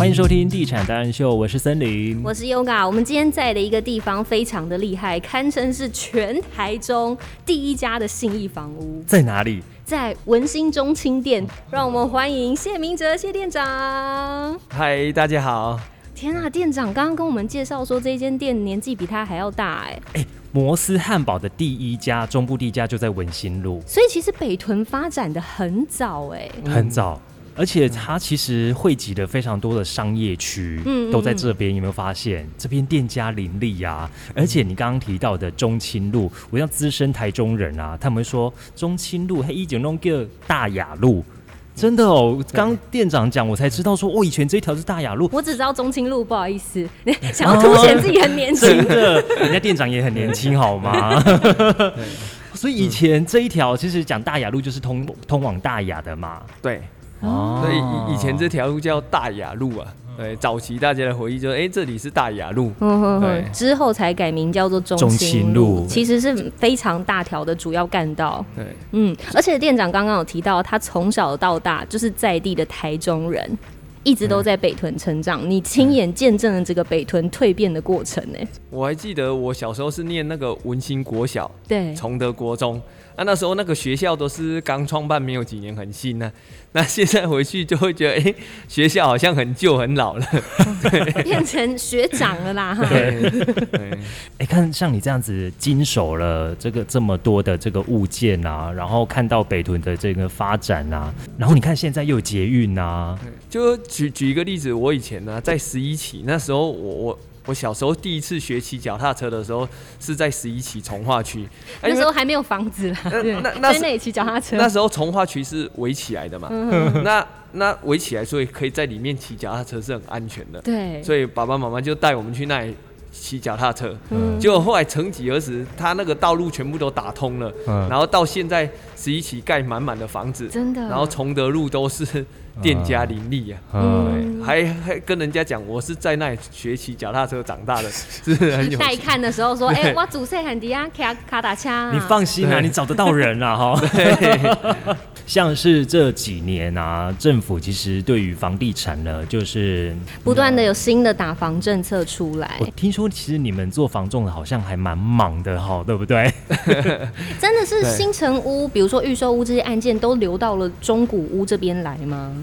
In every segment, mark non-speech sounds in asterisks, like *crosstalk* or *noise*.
欢迎收听《地产达人秀》，我是森林，我是 Yoga。我们今天在的一个地方非常的厉害，堪称是全台中第一家的信义房屋，在哪里？在文心中青店。让我们欢迎谢明哲谢店长。嗨，大家好。天啊，店长刚刚跟我们介绍说，这间店年纪比他还要大，哎哎，摩斯汉堡的第一家中部第一家就在文心路，所以其实北屯发展的很早，哎，很早。而且它其实汇集了非常多的商业区，嗯，都在这边。有没有发现这边店家林立呀？而且你刚刚提到的中清路，我像资深台中人啊，他们会说中清路嘿，一九弄个大雅路，真的哦。刚店长讲，我才知道说，哦，以前这一条是大雅路。我只知道中清路，不好意思，*laughs* 想要凸显自己很年轻。真的，人家店长也很年轻，好吗？*laughs* *laughs* 所以以前这一条其实讲大雅路就是通通往大雅的嘛。对。哦，所以以以前这条路叫大雅路啊，对，早期大家的回忆就是，哎，这里是大雅路，对，之后才改名叫做中清路，其实是非常大条的主要干道，对，嗯，而且店长刚刚有提到，他从小到大就是在地的台中人，一直都在北屯成长，你亲眼见证了这个北屯蜕变的过程呢。我还记得我小时候是念那个文心国小，对，崇德国中。那那时候那个学校都是刚创办没有几年，很新呢。*laughs* 那现在回去就会觉得，哎，学校好像很旧很老了，*laughs* 变成学长了啦。对，哎，看像你这样子经手了这个这么多的这个物件啊，然后看到北屯的这个发展啊，然后你看现在又有捷运啊，就举举一个例子，我以前呢在十一期那时候，我我。我小时候第一次学骑脚踏车的时候，是在十一期从化区，那时候还没有房子啦。那那在那里骑脚踏车。那时候从化区是围起来的嘛？那那围起来，所以可以在里面骑脚踏车是很安全的。对。所以爸爸妈妈就带我们去那里骑脚踏车。嗯。结果后来成几何时，他那个道路全部都打通了。嗯。然后到现在十一期盖满满的房子。真的。然后崇德路都是。店家林立啊，对，还还跟人家讲我是在那里学骑脚踏车长大的，*laughs* 是很有。带看的时候说，哎，我祖辈很低啊，卡卡打枪。你放心啊，你找得到人啊，哈。像是这几年啊，政府其实对于房地产呢，就是不断的有新的打房政策出来。我听说，其实你们做房仲的好像还蛮忙的哈，对不对？*laughs* *laughs* 真的是新城屋，比如说预售屋这些案件，都流到了中古屋这边来吗？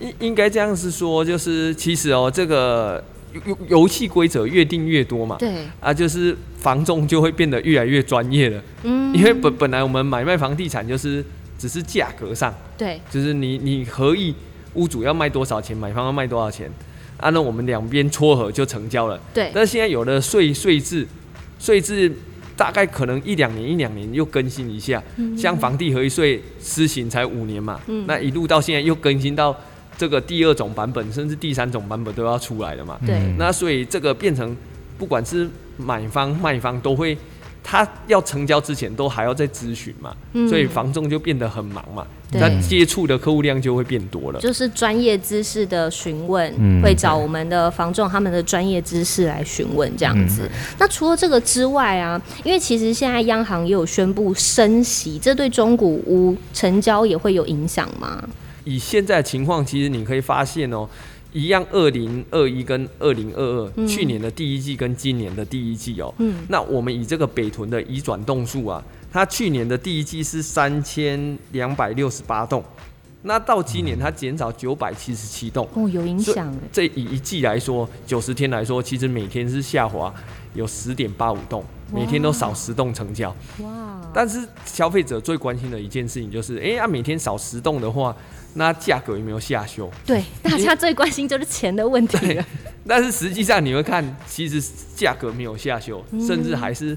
应应该这样是说，就是其实哦，这个游游戏规则越定越多嘛，对啊，就是房仲就会变得越来越专业了。嗯，因为本本来我们买卖房地产就是只是价格上，对，就是你你合意屋主要卖多少钱，买方要卖多少钱，啊，照我们两边撮合就成交了。对，但是现在有了税税制，税制大概可能一两年一两年又更新一下，像房地合一税施行才五年嘛，那一路到现在又更新到。这个第二种版本，甚至第三种版本都要出来了嘛？对。那所以这个变成，不管是买方卖方都会，他要成交之前都还要再咨询嘛。嗯。所以房仲就变得很忙嘛。他接触的客户量就会变多了。就是专业知识的询问，会找我们的房仲他们的专业知识来询问这样子。那除了这个之外啊，因为其实现在央行也有宣布升息，这对中古屋成交也会有影响吗？以现在情况，其实你可以发现哦，一样，二零二一跟二零二二，去年的第一季跟今年的第一季哦，嗯，那我们以这个北屯的移转栋数啊，它去年的第一季是三千两百六十八栋，那到今年它减少九百七十七栋，哦，有影响这以一季来说，九十天来说，其实每天是下滑有十点八五栋，每天都少十栋成交。哇！但是消费者最关心的一件事情就是，哎呀，每天少十栋的话。那价格有没有下修？对，大家最关心就是钱的问题了。但是实际上你会看，其实价格没有下修，甚至还是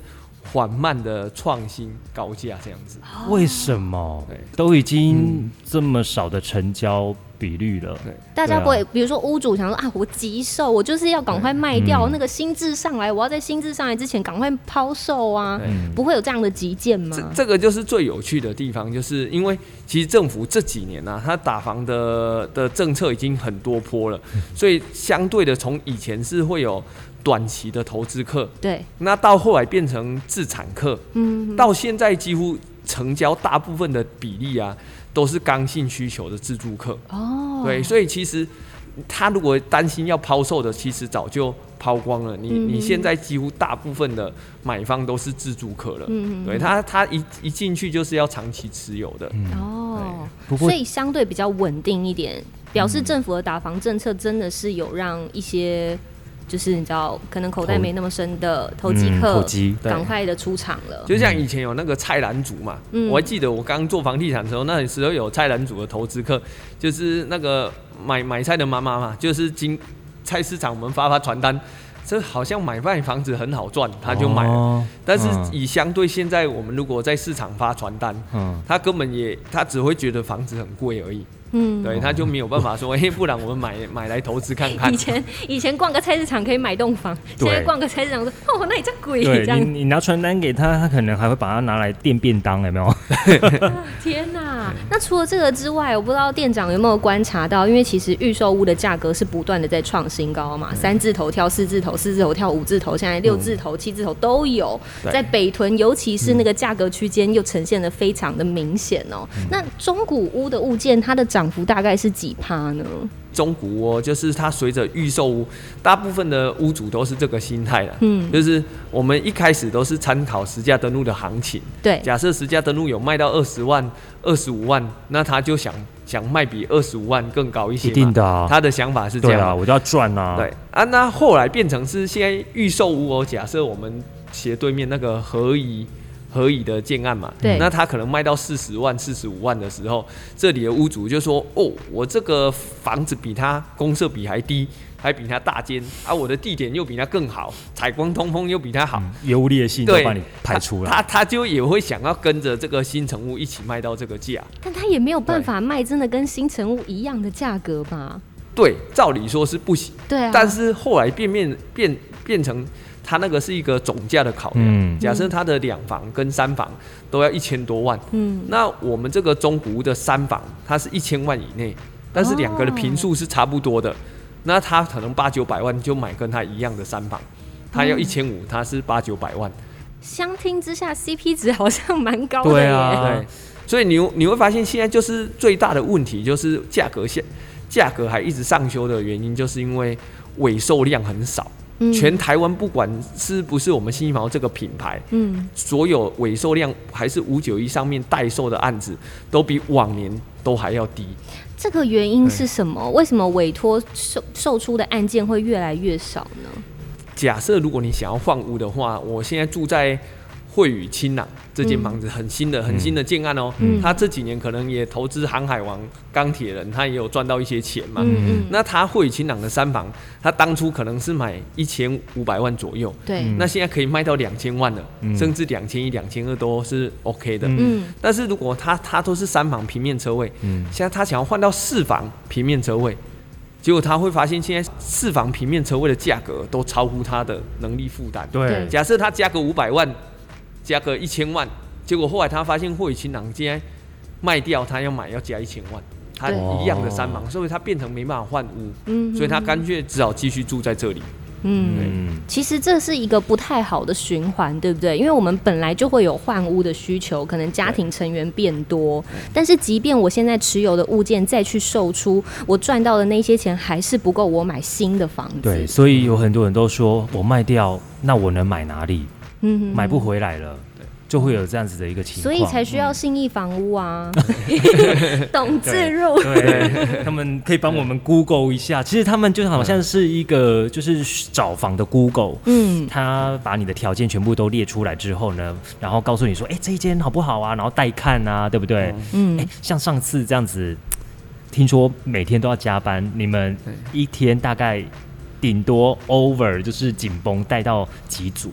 缓慢的创新高价这样子。为什么？都已经这么少的成交。比率了，对，大家不会，比如说屋主想说啊，我急售，我就是要赶快卖掉，那个心智上来，我要在心智上来之前赶快抛售啊，不会有这样的急件吗？这这个就是最有趣的地方，就是因为其实政府这几年呢，它打房的的政策已经很多坡了，所以相对的，从以前是会有短期的投资客，对，那到后来变成自产客，嗯，到现在几乎成交大部分的比例啊。都是刚性需求的自住客哦，对，所以其实他如果担心要抛售的，其实早就抛光了。你你现在几乎大部分的买方都是自住客了，嗯对他他一一进去就是要长期持有的。哦，所以相对比较稳定一点，表示政府的打房政策真的是有让一些。就是你知道，可能口袋没那么深的投机客，赶快的出场了。就像以前有那个菜篮族嘛，我还记得我刚做房地产的时候，那时候有菜篮族的投资客，就是那个买买菜的妈妈嘛，就是经菜市场我们发发传单，这好像买卖房子很好赚，他就买了。但是以相对现在我们如果在市场发传单，嗯，他根本也他只会觉得房子很贵而已。嗯，对，他就没有办法说，*laughs* 哎，不然我们买买来投资看看。以前以前逛个菜市场可以买栋房，现在逛个菜市场说，哦，那你这贵。对，你你拿传单给他，他可能还会把它拿来垫便当，有没有？*laughs* 天哪！那除了这个之外，我不知道店长有没有观察到，因为其实预售屋的价格是不断的在创新高嘛，三字头跳四字头，四字头跳五字头，现在六字头、七字头都有。在北屯，尤其是那个价格区间又呈现的非常的明显哦。那中古屋的物件，它的涨幅大概是几趴呢？中古屋就是它随着预售屋，大部分的屋主都是这个心态的。嗯，就是我们一开始都是参考实价登录的行情。对，假设实价登录有卖到二十万、二十五万，那他就想想卖比二十五万更高一些。一定的，他的想法是这样。我就要赚啊。对啊，那后来变成是现在预售屋哦。假设我们斜对面那个合宜。合以的建案嘛，对，那他可能卖到四十万、四十五万的时候，这里的屋主就说：“哦，我这个房子比他公设比还低，还比他大间，啊我的地点又比他更好，采光通风又比他好，优劣性都把你排除了。”他他就也会想要跟着这个新城屋一起卖到这个价，但他也没有办法卖真的跟新城屋一样的价格吧？对，照理说是不行。对啊，但是后来变变变变成。他那个是一个总价的考量，假设它的两房跟三房都要一千多万，嗯，那我们这个中古的三房，它是一千万以内，但是两个的平数是差不多的，那他可能八九百万就买跟他一样的三房，他要一千五，他是八九百万，相听之下 CP 值好像蛮高的耶，对，所以你你会发现现在就是最大的问题就是价格现价格还一直上修的原因，就是因为尾售量很少。全台湾不管是不是我们新房这个品牌，嗯，所有尾售量还是五九一上面代售的案子，都比往年都还要低。这个原因是什么？为什么委托售售出的案件会越来越少呢？假设如果你想要换屋的话，我现在住在。汇宇青朗这间房子很新的、很新的建案哦，他这几年可能也投资航海王、钢铁人，他也有赚到一些钱嘛。那他汇宇清朗的三房，他当初可能是买一千五百万左右，对，那现在可以卖到两千万了，甚至两千一、两千二都是 OK 的。嗯，但是如果他他都是三房平面车位，嗯，现在他想要换到四房平面车位，结果他会发现现在四房平面车位的价格都超乎他的能力负担。对，假设他加个五百万。加个一千万，结果后来他发现汇清朗竟然卖掉，他要买要加一千万，他一样的三房，所以他变成没办法换屋，嗯，所以他干脆只好继续住在这里。嗯，其实这是一个不太好的循环，对不对？因为我们本来就会有换屋的需求，可能家庭成员变多，但是即便我现在持有的物件再去售出，我赚到的那些钱还是不够我买新的房子。对，所以有很多人都说我卖掉，那我能买哪里？嗯，买不回来了，对，就会有这样子的一个情况，所以才需要信义房屋啊，*laughs* 懂自入，对，他们可以帮我们 Google 一下，其实他们就好像是一个就是找房的 Google，嗯，他把你的条件全部都列出来之后呢，然后告诉你说，哎，这一间好不好啊？然后带看啊，对不对？嗯，哎，像上次这样子，听说每天都要加班，你们一天大概顶多 over 就是紧绷带到几组？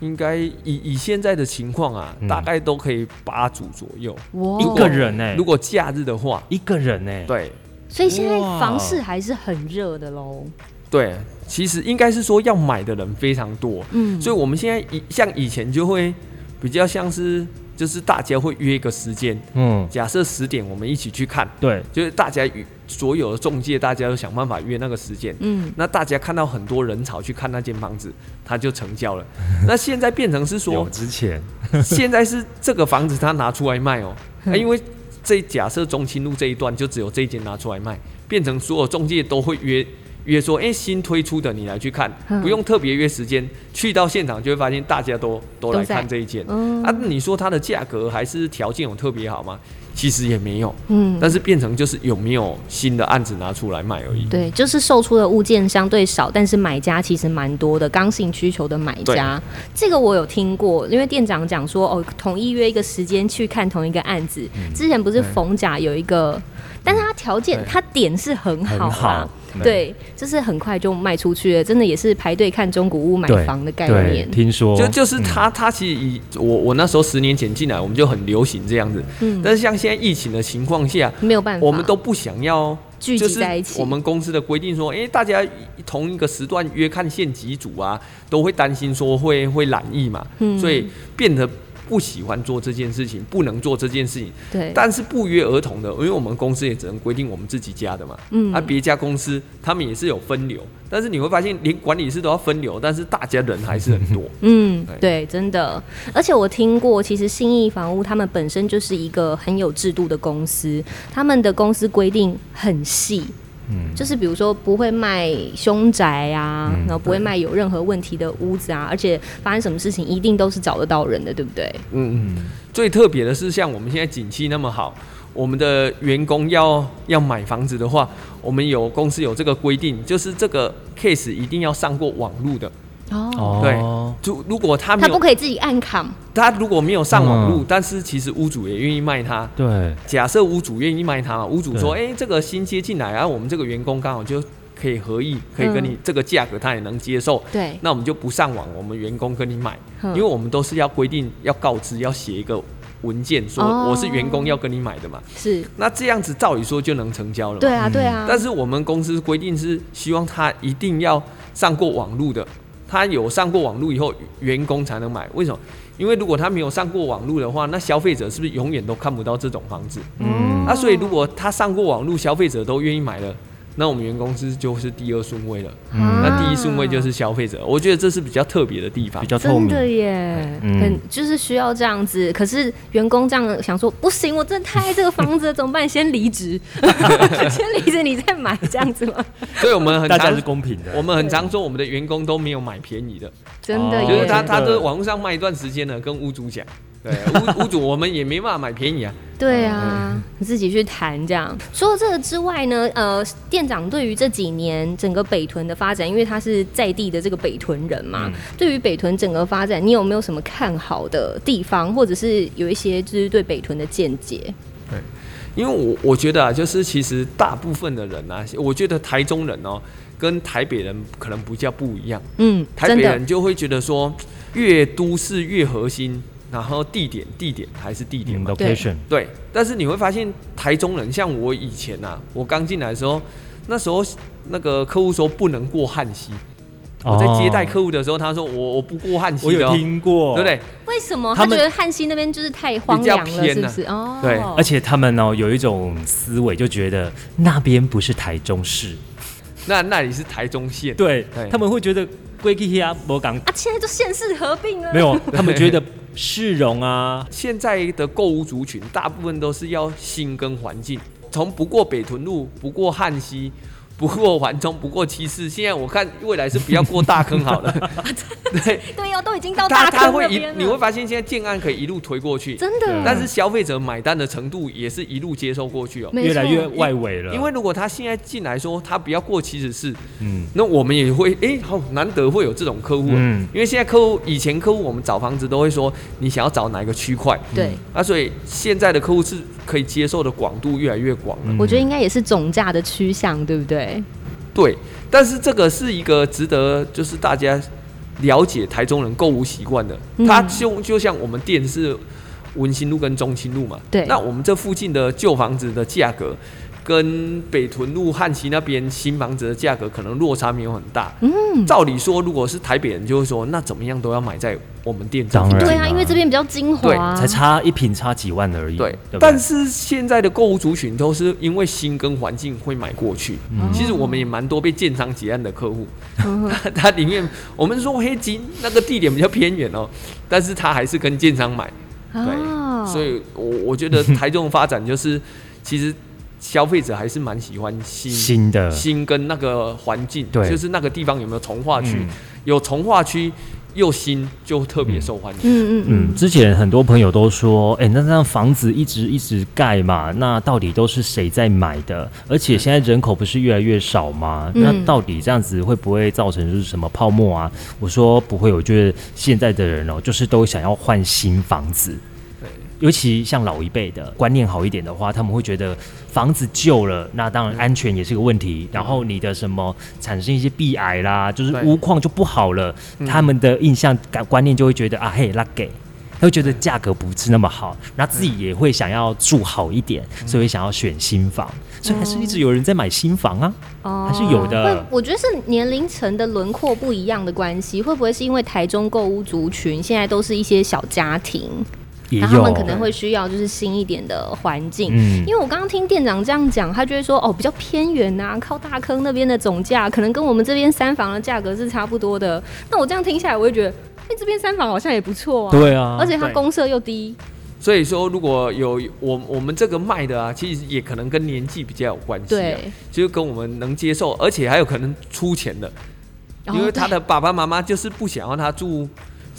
应该以以现在的情况啊，大概都可以八组左右，一个人呢？如果假日的话，一个人呢？对，所以现在房市还是很热的喽。对，其实应该是说要买的人非常多，嗯，所以我们现在以像以前就会比较像是。就是大家会约一个时间，嗯，假设十点我们一起去看，对，就是大家与所有的中介，大家都想办法约那个时间，嗯，那大家看到很多人潮去看那间房子，他就成交了。*laughs* 那现在变成是说，之前，现在是这个房子他拿出来卖哦，*laughs* 因为这假设中清路这一段就只有这一间拿出来卖，变成所有中介都会约约说，哎，新推出的你来去看，不用特别约时间，去到现场就会发现大家都都来看这一间。嗯。啊，你说它的价格还是条件有特别好吗？其实也没有，嗯，但是变成就是有没有新的案子拿出来卖而已。对，就是售出的物件相对少，但是买家其实蛮多的，刚性需求的买家。这个我有听过，因为店长讲说，哦，统一约一个时间去看同一个案子。之前不是逢甲有一个，但是他条件他点是很好啊。对，就是很快就卖出去了，真的也是排队看中古屋买房的概念。听说就就是他他其实以我我那时候十年前进来，我们就很流行这样子。嗯，但是像现在疫情的情况下，没有办法，我们都不想要聚集在一起。我们公司的规定说，哎，大家同一个时段约看现几组啊，都会担心说会会染疫嘛，所以变得。不喜欢做这件事情，不能做这件事情。对，但是不约而同的，因为我们公司也只能规定我们自己家的嘛。嗯。啊，别家公司他们也是有分流，但是你会发现，连管理室都要分流，但是大家人还是很多。嗯，对，真的。而且我听过，其实信义房屋他们本身就是一个很有制度的公司，他们的公司规定很细。嗯，就是比如说不会卖凶宅啊，然后不会卖有任何问题的屋子啊，而且发生什么事情一定都是找得到人的，对不对？嗯嗯。最特别的是，像我们现在景气那么好，我们的员工要要买房子的话，我们有公司有这个规定，就是这个 case 一定要上过网路的。哦，对，就如果他他不可以自己按卡，他如果没有上网路，但是其实屋主也愿意卖他。对，假设屋主愿意卖他嘛，屋主说，哎，这个新接进来，然后我们这个员工刚好就可以合意，可以跟你这个价格，他也能接受。对，那我们就不上网，我们员工跟你买，因为我们都是要规定要告知，要写一个文件，说我是员工要跟你买的嘛。是，那这样子照理说就能成交了。对啊，对啊。但是我们公司规定是希望他一定要上过网路的。他有上过网络以后，员工才能买。为什么？因为如果他没有上过网络的话，那消费者是不是永远都看不到这种房子？嗯，啊，所以如果他上过网络，消费者都愿意买了。那我们原公司就是第二顺位了，那第一顺位就是消费者。我觉得这是比较特别的地方，比较透明。真的耶，很就是需要这样子。可是员工这样想说，不行，我真的太爱这个房子，怎么办？先离职，*laughs* 先离职，你再买这样子吗？所以我们很大家是公平的。我们很常说，我们的员工都没有买便宜的，真的，就是他他在网络上卖一段时间呢，跟屋主讲。对，屋屋主我们也没办法买便宜啊。*laughs* 对啊，你自己去谈这样。除了这个之外呢，呃，店长对于这几年整个北屯的发展，因为他是在地的这个北屯人嘛，对于北屯整个发展，你有没有什么看好的地方，或者是有一些就是对北屯的见解？对，因为我我觉得啊，就是其实大部分的人啊，我觉得台中人哦，跟台北人可能比较不一样。嗯，台北人就会觉得说，越都市越核心。然后地点地点还是地点，location。对，但是你会发现台中人像我以前呐，我刚进来的时候，那时候那个客户说不能过汉溪，我在接待客户的时候，他说我我不过汉溪，我有听过，对不对？为什么？他觉得汉溪那边就是太荒凉了，是不是？哦，对，而且他们哦有一种思维，就觉得那边不是台中市，那那里是台中县，对，他们会觉得归去啊，博港啊，现在就县市合并了，没有，*laughs* 他们觉得。市容啊，现在的购物族群大部分都是要新跟环境，从不过北屯路，不过汉溪。不过环中，不过七四。现在我看未来是不要过大坑好了。*laughs* *laughs* 对对哦，都已经到大坑会一，你会发现现在建案可以一路推过去，真的。但是消费者买单的程度也是一路接受过去哦，越来越外围了。因为如果他现在进来说他不要过七十四，嗯，那我们也会哎，好难得会有这种客户。嗯，因为现在客户以前客户我们找房子都会说你想要找哪一个区块，对。啊，所以现在的客户是可以接受的广度越来越广了。我觉得应该也是总价的趋向，对不对？对，但是这个是一个值得就是大家了解台中人购物习惯的。它就就像我们店是文心路跟中清路嘛，对。那我们这附近的旧房子的价格。跟北屯路汉溪那边新房子的价格可能落差没有很大。嗯，照理说，如果是台北人，就会说，那怎么样都要买在我们店上。对啊，因为这边比较精华，才差一平差几万而已。对，但是现在的购物族群都是因为新跟环境会买过去。其实我们也蛮多被建商结案的客户，*laughs* 他里面我们说黑金那个地点比较偏远哦，但是他还是跟建商买。对。哦，所以我我觉得台中发展就是，其实消费者还是蛮喜欢新新的新跟那个环境，对，就是那个地方有没有从化区，有从化区。又新就特别受欢迎。嗯嗯嗯。之前很多朋友都说，哎，那这样房子一直一直盖嘛，那到底都是谁在买的？而且现在人口不是越来越少吗？那到底这样子会不会造成就是什么泡沫啊？我说不会，我觉得现在的人哦，就是都想要换新房子。尤其像老一辈的观念好一点的话，他们会觉得房子旧了，那当然安全也是个问题。然后你的什么产生一些壁癌啦，就是屋况就不好了。他们的印象感观念就会觉得啊嘿，那给，他会觉得价格不是那么好，那自己也会想要住好一点，所以想要选新房。所以还是一直有人在买新房啊，还是有的。我觉得是年龄层的轮廓不一样的关系，会不会是因为台中购物族群现在都是一些小家庭？然后他们可能会需要就是新一点的环境，因为我刚刚听店长这样讲，他就会说哦，比较偏远呐，靠大坑那边的总价可能跟我们这边三房的价格是差不多的。那我这样听下来，我会觉得，哎，这边三房好像也不错啊。对啊，而且它公设又低。所以说，如果有我我们这个卖的啊，其实也可能跟年纪比较有关系，对，就是跟我们能接受，而且还有可能出钱的，因为他的爸爸妈妈就是不想要他住。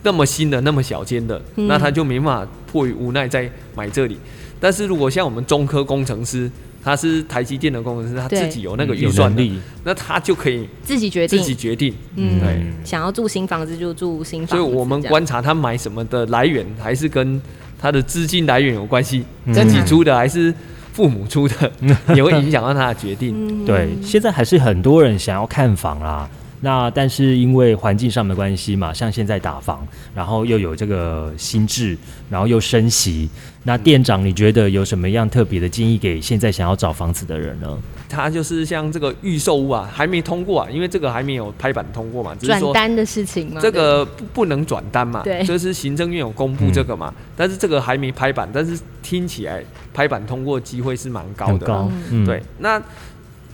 那么新的那么小间的，那他就没办法迫于无奈再买这里。但是如果像我们中科工程师，他是台积电的工程师，他自己有那个预算力，那他就可以自己决定，自己决定。嗯，对，想要住新房子就住新房子。所以我们观察他买什么的来源，还是跟他的资金来源有关系，自己出的还是父母出的，也会影响到他的决定。对，现在还是很多人想要看房啦。那但是因为环境上的关系嘛，像现在打房，然后又有这个新制，然后又升息，那店长你觉得有什么样特别的建议给现在想要找房子的人呢？他就是像这个预售屋啊，还没通过啊，因为这个还没有拍板通过嘛，转单的事情嘛，这个不不能转单嘛，对，这是行政院有公布这个嘛，但是这个还没拍板，但是听起来拍板通过机会是蛮高的，高，对，那。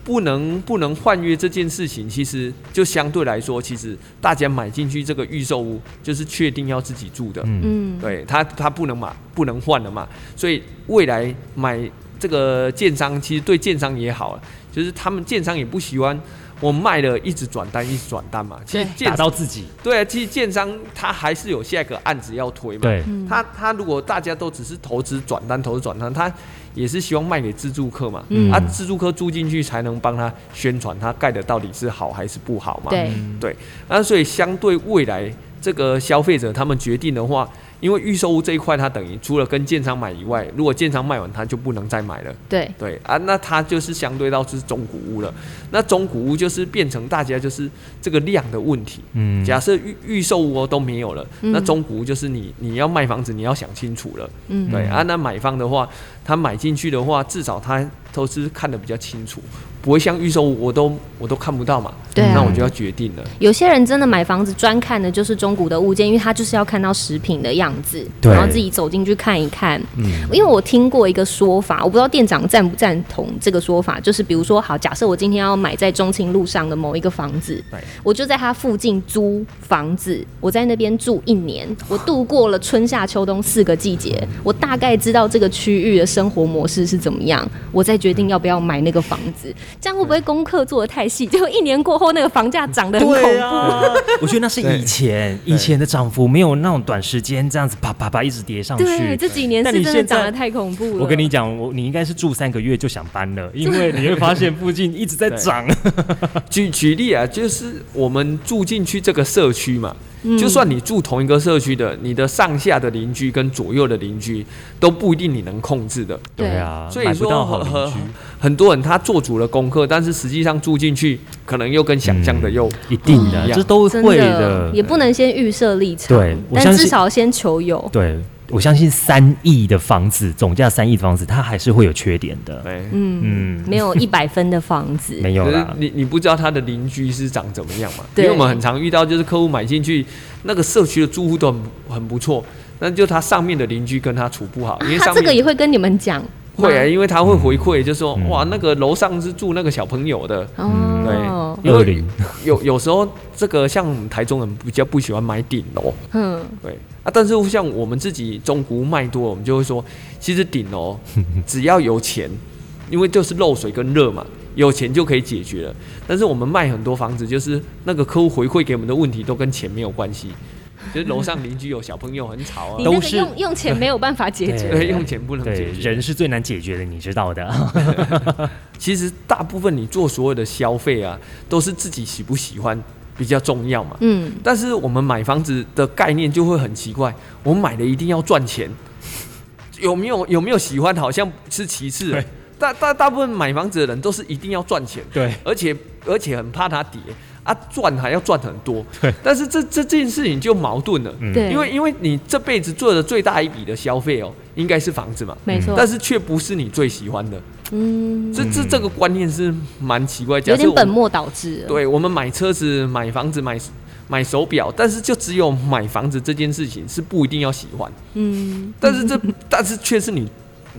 不能不能换约这件事情，其实就相对来说，其实大家买进去这个预售屋，就是确定要自己住的。嗯，对他他不能买不能换了嘛，所以未来买这个建商，其实对建商也好，就是他们建商也不喜欢我卖了一直转单一直转单嘛。其实打到自己。对啊，其实建商他还是有下一个案子要推嘛。对，他他如果大家都只是投资转单投资转单，他。也是希望卖给自助客嘛，嗯啊，自助客住进去才能帮他宣传他盖的到底是好还是不好嘛。对，对，那所以相对未来这个消费者他们决定的话。因为预售屋这一块，它等于除了跟建商买以外，如果建商卖完，它就不能再买了。对对啊，那它就是相对到是中古屋了。那中古屋就是变成大家就是这个量的问题。嗯，假设预预售屋都没有了，那中古屋就是你你要卖房子，你要想清楚了。嗯，对啊，那买方的话，他买进去的话，至少他投资看得比较清楚。不会像预售，我都我都看不到嘛，对，那我就要决定了。有些人真的买房子专看的就是中古的物件，因为他就是要看到食品的样子，然后自己走进去看一看。嗯，因为我听过一个说法，我不知道店长赞不赞同这个说法，就是比如说，好，假设我今天要买在中清路上的某一个房子，我就在它附近租房子，我在那边住一年，我度过了春夏秋冬四个季节，我大概知道这个区域的生活模式是怎么样，我再决定要不要买那个房子。这样会不会功课做的太细？*laughs* 结果一年过后，那个房价涨得很恐怖。*laughs* 我觉得那是以前，以前的涨幅没有那种短时间这样子啪啪啪一直跌上去。对，这几年是真的涨得太恐怖了。我跟你讲，我你应该是住三个月就想搬了，因为你会发现附近一直在涨。*laughs* 举举例啊，就是我们住进去这个社区嘛。就算你住同一个社区的，你的上下的邻居跟左右的邻居都不一定你能控制的。对啊，所以说很很多人他做足了功课，但是实际上住进去可能又跟想象的又一定的，这都会的，也不能先预设立场。对，但至少先求有。对。我相信三亿的房子，总价三亿的房子，它还是会有缺点的。对，嗯嗯，没有一百分的房子，*laughs* 没有啦。你你不知道他的邻居是长怎么样嘛？因为我们很常遇到，就是客户买进去，那个社区的住户都很很不错，那就他上面的邻居跟他处不好，因为他这个也会跟你们讲。会啊，因为他会回馈，就说哇，那个楼上是住那个小朋友的，哦，对，因为有有时候这个像台中人比较不喜欢买顶楼，嗯，对。啊，但是像我们自己中古卖多，我们就会说，其实顶楼 *laughs* 只要有钱，因为就是漏水跟热嘛，有钱就可以解决了。但是我们卖很多房子，就是那个客户回馈给我们的问题都跟钱没有关系。就是楼上邻居有小朋友很吵啊，都是用用钱没有办法解决，对，用钱不能解决，人是最难解决的，你知道的。*laughs* 其实大部分你做所有的消费啊，都是自己喜不喜欢比较重要嘛。嗯。但是我们买房子的概念就会很奇怪，我们买的一定要赚钱，有没有有没有喜欢好像是其次。大大大部分买房子的人都是一定要赚钱，对，而且而且很怕它跌。啊，赚还要赚很多，对，但是这这件事情就矛盾了，对，因为因为你这辈子做的最大一笔的消费哦，应该是房子嘛，没错，但是却不是你最喜欢的，嗯，这这这个观念是蛮奇怪，有点本末倒置。对，我们买车子、买房子、买买手表，但是就只有买房子这件事情是不一定要喜欢，嗯，但是这但是却是你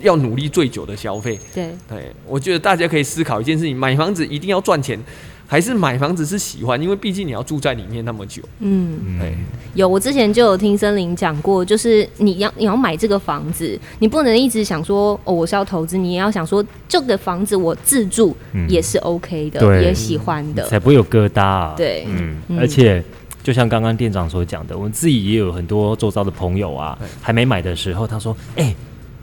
要努力最久的消费，对。对，我觉得大家可以思考一件事情，买房子一定要赚钱。还是买房子是喜欢，因为毕竟你要住在里面那么久。嗯，对。有，我之前就有听森林讲过，就是你要你要买这个房子，你不能一直想说哦，我是要投资，你也要想说这个房子我自住也是 OK 的，也喜欢的，才不会有疙瘩。对，嗯。而且就像刚刚店长所讲的，我们自己也有很多周遭的朋友啊，还没买的时候，他说：“哎，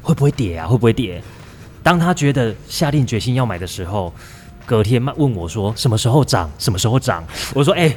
会不会跌啊？会不会跌？”当他觉得下定决心要买的时候。隔天问我说：“什么时候涨？什么时候涨？”我说：“哎。”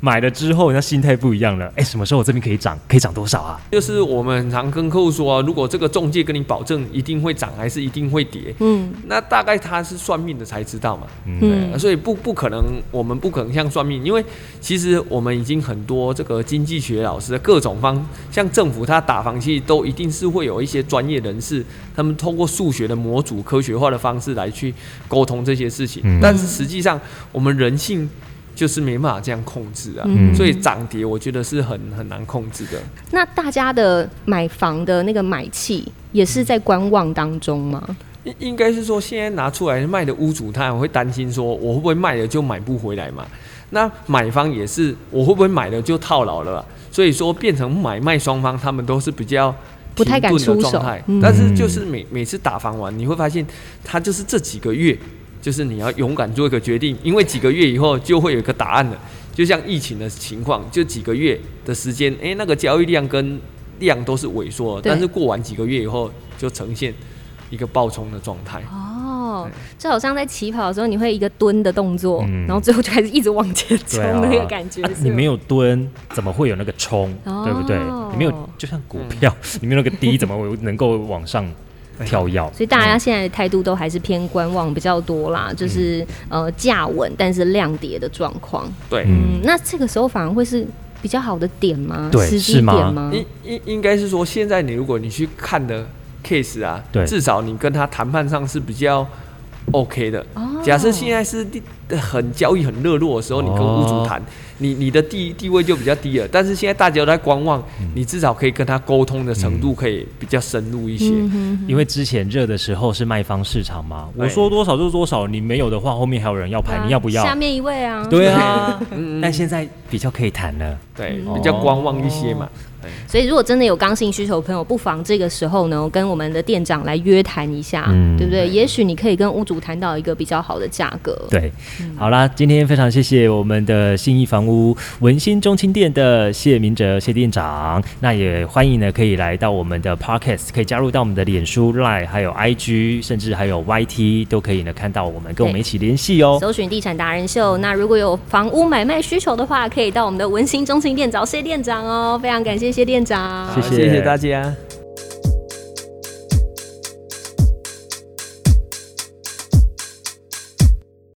买了之后，那心态不一样了。哎，什么时候我这边可以涨？可以涨多少啊？就是我们常跟客户说，如果这个中介跟你保证一定会涨，还是一定会跌，嗯，那大概他是算命的才知道嘛。嗯，所以不不可能，我们不可能像算命，因为其实我们已经很多这个经济学老师各种方，像政府他打房期都一定是会有一些专业人士，他们通过数学的模组、科学化的方式来去沟通这些事情。但是实际上，我们人性。就是没办法这样控制啊，所以涨跌我觉得是很很难控制的。那大家的买房的那个买气也是在观望当中吗？应应该是说现在拿出来卖的屋主，他会担心说我会不会卖了就买不回来嘛？那买方也是我会不会买了就套牢了？所以说变成买卖双方他们都是比较不太敢出手。但是就是每每次打房完，你会发现他就是这几个月。就是你要勇敢做一个决定，因为几个月以后就会有一个答案了。就像疫情的情况，就几个月的时间，哎，那个交易量跟量都是萎缩，但是过完几个月以后，就呈现一个爆冲的状态。哦，就好像在起跑的时候，你会一个蹲的动作，然后最后就开始一直往前冲那个感觉。你没有蹲，怎么会有那个冲？对不对？你没有，就像股票，你没有那个低，怎么能够往上？跳跃，所以大家现在的态度都还是偏观望比较多啦，就是呃价稳，但是量跌的状况。对，嗯，那这个时候反而会是比较好的点吗？对，是吗？应应应该是说，现在你如果你去看的 case 啊，对，至少你跟他谈判上是比较 OK 的。哦，假设现在是很交易很热络的时候，你跟屋主谈。你你的地地位就比较低了，但是现在大家都在观望，你至少可以跟他沟通的程度可以比较深入一些。因为之前热的时候是卖方市场嘛，我说多少就多少，你没有的话，后面还有人要排，你要不要？下面一位啊。对啊，但现在比较可以谈了，对，比较观望一些嘛。所以，如果真的有刚性需求的朋友，不妨这个时候呢，跟我们的店长来约谈一下，对不对？也许你可以跟屋主谈到一个比较好的价格。对，好啦，今天非常谢谢我们的信义房屋文心中青店的谢明哲谢店长。那也欢迎呢，可以来到我们的 Podcast，可以加入到我们的脸书、Line，还有 IG，甚至还有 YT，都可以呢看到我们，跟我们一起联系哦。搜寻地产达人秀。那如果有房屋买卖需求的话，可以到我们的文心中青店找谢店长哦。非常感谢。谢店长，谢谢大家。